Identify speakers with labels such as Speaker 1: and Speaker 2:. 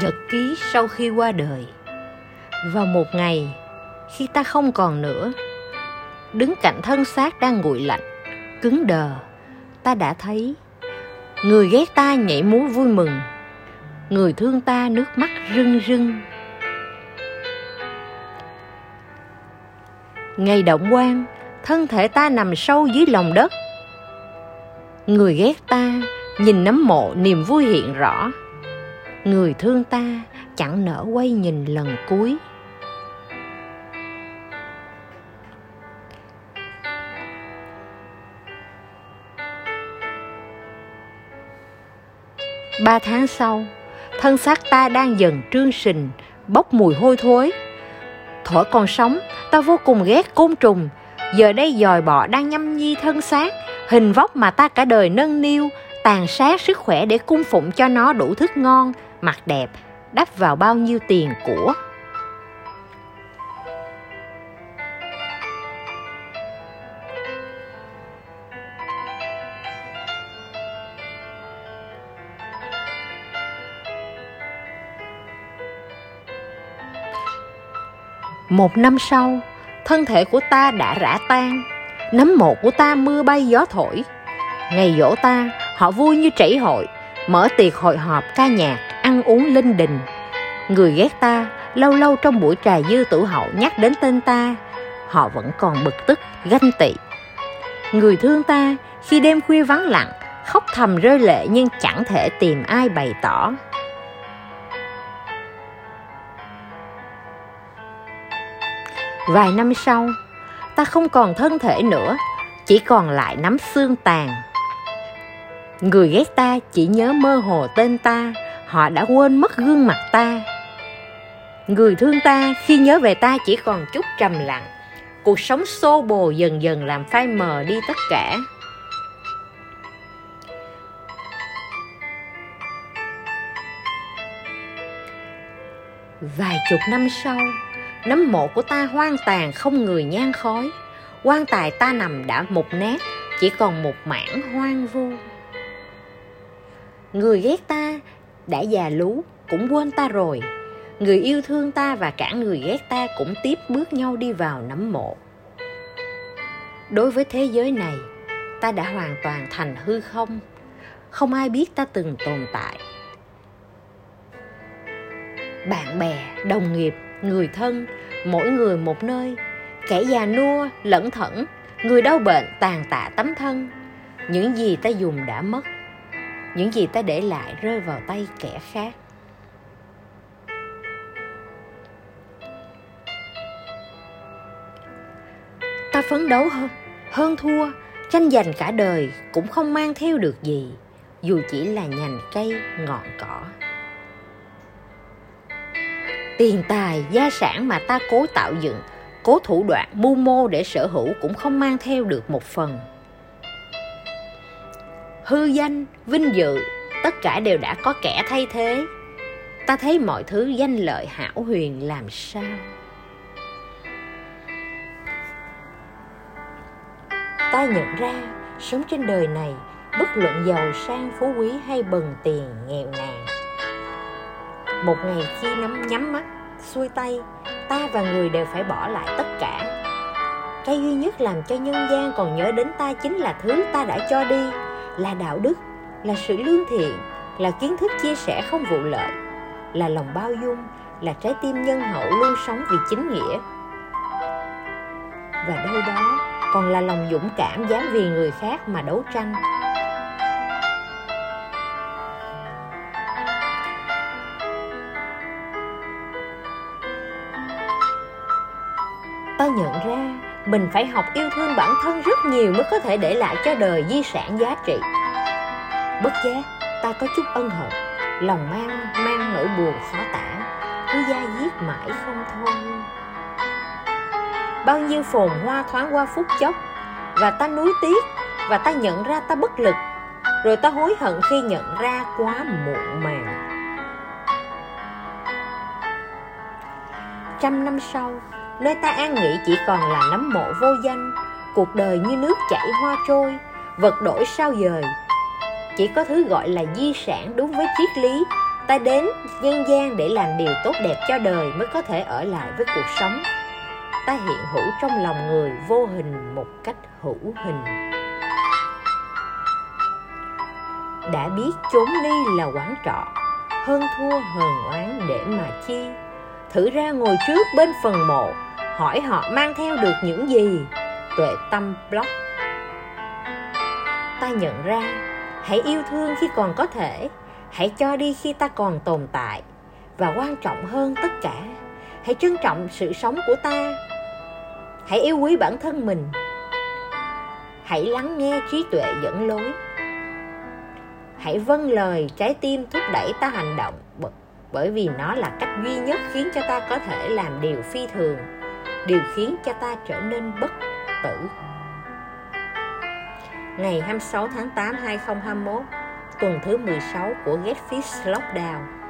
Speaker 1: Nhật ký sau khi qua đời. Vào một ngày, Khi ta không còn nữa, Đứng cạnh thân xác đang nguội lạnh, Cứng đờ, Ta đã thấy Người ghét ta nhảy múa vui mừng, Người thương ta nước mắt rưng rưng. Ngày động quan, Thân thể ta nằm sâu dưới lòng đất. Người ghét ta Nhìn nấm mộ niềm vui hiện rõ người thương ta chẳng nỡ quay nhìn lần cuối. Ba tháng sau, thân xác ta đang dần trương sình, bốc mùi hôi thối. Thuở còn sống, ta vô cùng ghét côn trùng. Giờ đây dòi bọ đang nhâm nhi thân xác, hình vóc mà ta cả đời nâng niu, tàn sát sức khỏe để cung phụng cho nó đủ thức ngon mặt đẹp, đắp vào bao nhiêu tiền của? Một năm sau, thân thể của ta đã rã tan, nấm mộ của ta mưa bay gió thổi. Ngày dỗ ta, họ vui như trảy hội mở tiệc hội họp ca nhạc, ăn uống linh đình. Người ghét ta, lâu lâu trong buổi trà dư tử hậu nhắc đến tên ta, họ vẫn còn bực tức, ganh tị. Người thương ta, khi đêm khuya vắng lặng, khóc thầm rơi lệ nhưng chẳng thể tìm ai bày tỏ. Vài năm sau, ta không còn thân thể nữa, chỉ còn lại nắm xương tàn người ghét ta chỉ nhớ mơ hồ tên ta, họ đã quên mất gương mặt ta. Người thương ta khi nhớ về ta chỉ còn chút trầm lặng. Cuộc sống xô bồ dần dần làm phai mờ đi tất cả. Vài chục năm sau, nấm mộ của ta hoang tàn không người nhan khói. Quan tài ta nằm đã mục nát, chỉ còn một mảng hoang vu người ghét ta đã già lú cũng quên ta rồi. Người yêu thương ta và cả người ghét ta cũng tiếp bước nhau đi vào nấm mộ. Đối với thế giới này ta đã hoàn toàn thành hư không. Không ai biết ta từng tồn tại. Bạn bè đồng nghiệp người thân mỗi người một nơi. Kẻ già nua lẩn thẩn, người đau bệnh tàn tạ tấm thân. Những gì ta dùng đã mất những gì ta để lại rơi vào tay kẻ khác. Ta phấn đấu hơn hơn thua. Tranh giành cả đời cũng không mang theo được gì, dù chỉ là nhành cây, ngọn cỏ. Tiền tài, gia sản mà ta cố tạo dựng, cố thủ đoạn mưu mô để sở hữu cũng không mang theo được một phần hư danh, vinh dự, tất cả đều đã có kẻ thay thế. Ta thấy mọi thứ danh lợi hảo huyền làm sao? Ta nhận ra, sống trên đời này, bất luận giàu sang, phú quý hay bần tiền, nghèo nàn. Một ngày khi nắm, nhắm mắt, xuôi tay, ta và người đều phải bỏ lại tất cả. Cái duy nhất làm cho nhân gian còn nhớ đến ta chính là thứ ta đã cho đi là đạo đức, là sự lương thiện, là kiến thức chia sẻ không vụ lợi, là lòng bao dung, là trái tim nhân hậu luôn sống vì chính nghĩa. Và đâu đó còn là lòng dũng cảm dám vì người khác mà đấu tranh. Ta nhận ra mình phải học yêu thương bản thân rất nhiều mới có thể để lại cho đời di sản giá trị. Bất giác, ta có chút ân hận. Lòng mang mang nỗi buồn khó tả. Cứ da diết mãi không thôi bao nhiêu phồn hoa thoáng qua phút chốc, và ta nuối tiếc, và ta nhận ra ta bất lực. Rồi ta hối hận khi nhận ra quá muộn màng. Trăm năm sau nơi ta an nghỉ chỉ còn là nấm mộ vô danh, cuộc đời như nước chảy hoa trôi, vật đổi sao dời. Chỉ có thứ gọi là di sản đúng với triết lý, ta đến nhân gian để làm điều tốt đẹp cho đời mới có thể ở lại với cuộc sống. Ta hiện hữu trong lòng người vô hình một cách hữu hình. Đã biết chốn ly là quán trọ, hơn thua hờn oán để mà chi thử ra ngồi trước bên phần mộ, hỏi họ mang theo được những gì. Tuệ tâm blog ta nhận ra, hãy yêu thương khi còn có thể, hãy cho đi khi ta còn tồn tại, và quan trọng hơn tất cả, hãy trân trọng sự sống của ta. Hãy yêu quý bản thân mình. Hãy lắng nghe trí tuệ dẫn lối. Hãy vâng lời trái tim thúc đẩy ta hành động bởi vì nó là cách duy nhất khiến cho ta có thể làm điều phi thường, điều khiến cho ta trở nên bất tử. Ngày 26 tháng 8 2021 tuần thứ 16 của Get Fish Lockdown.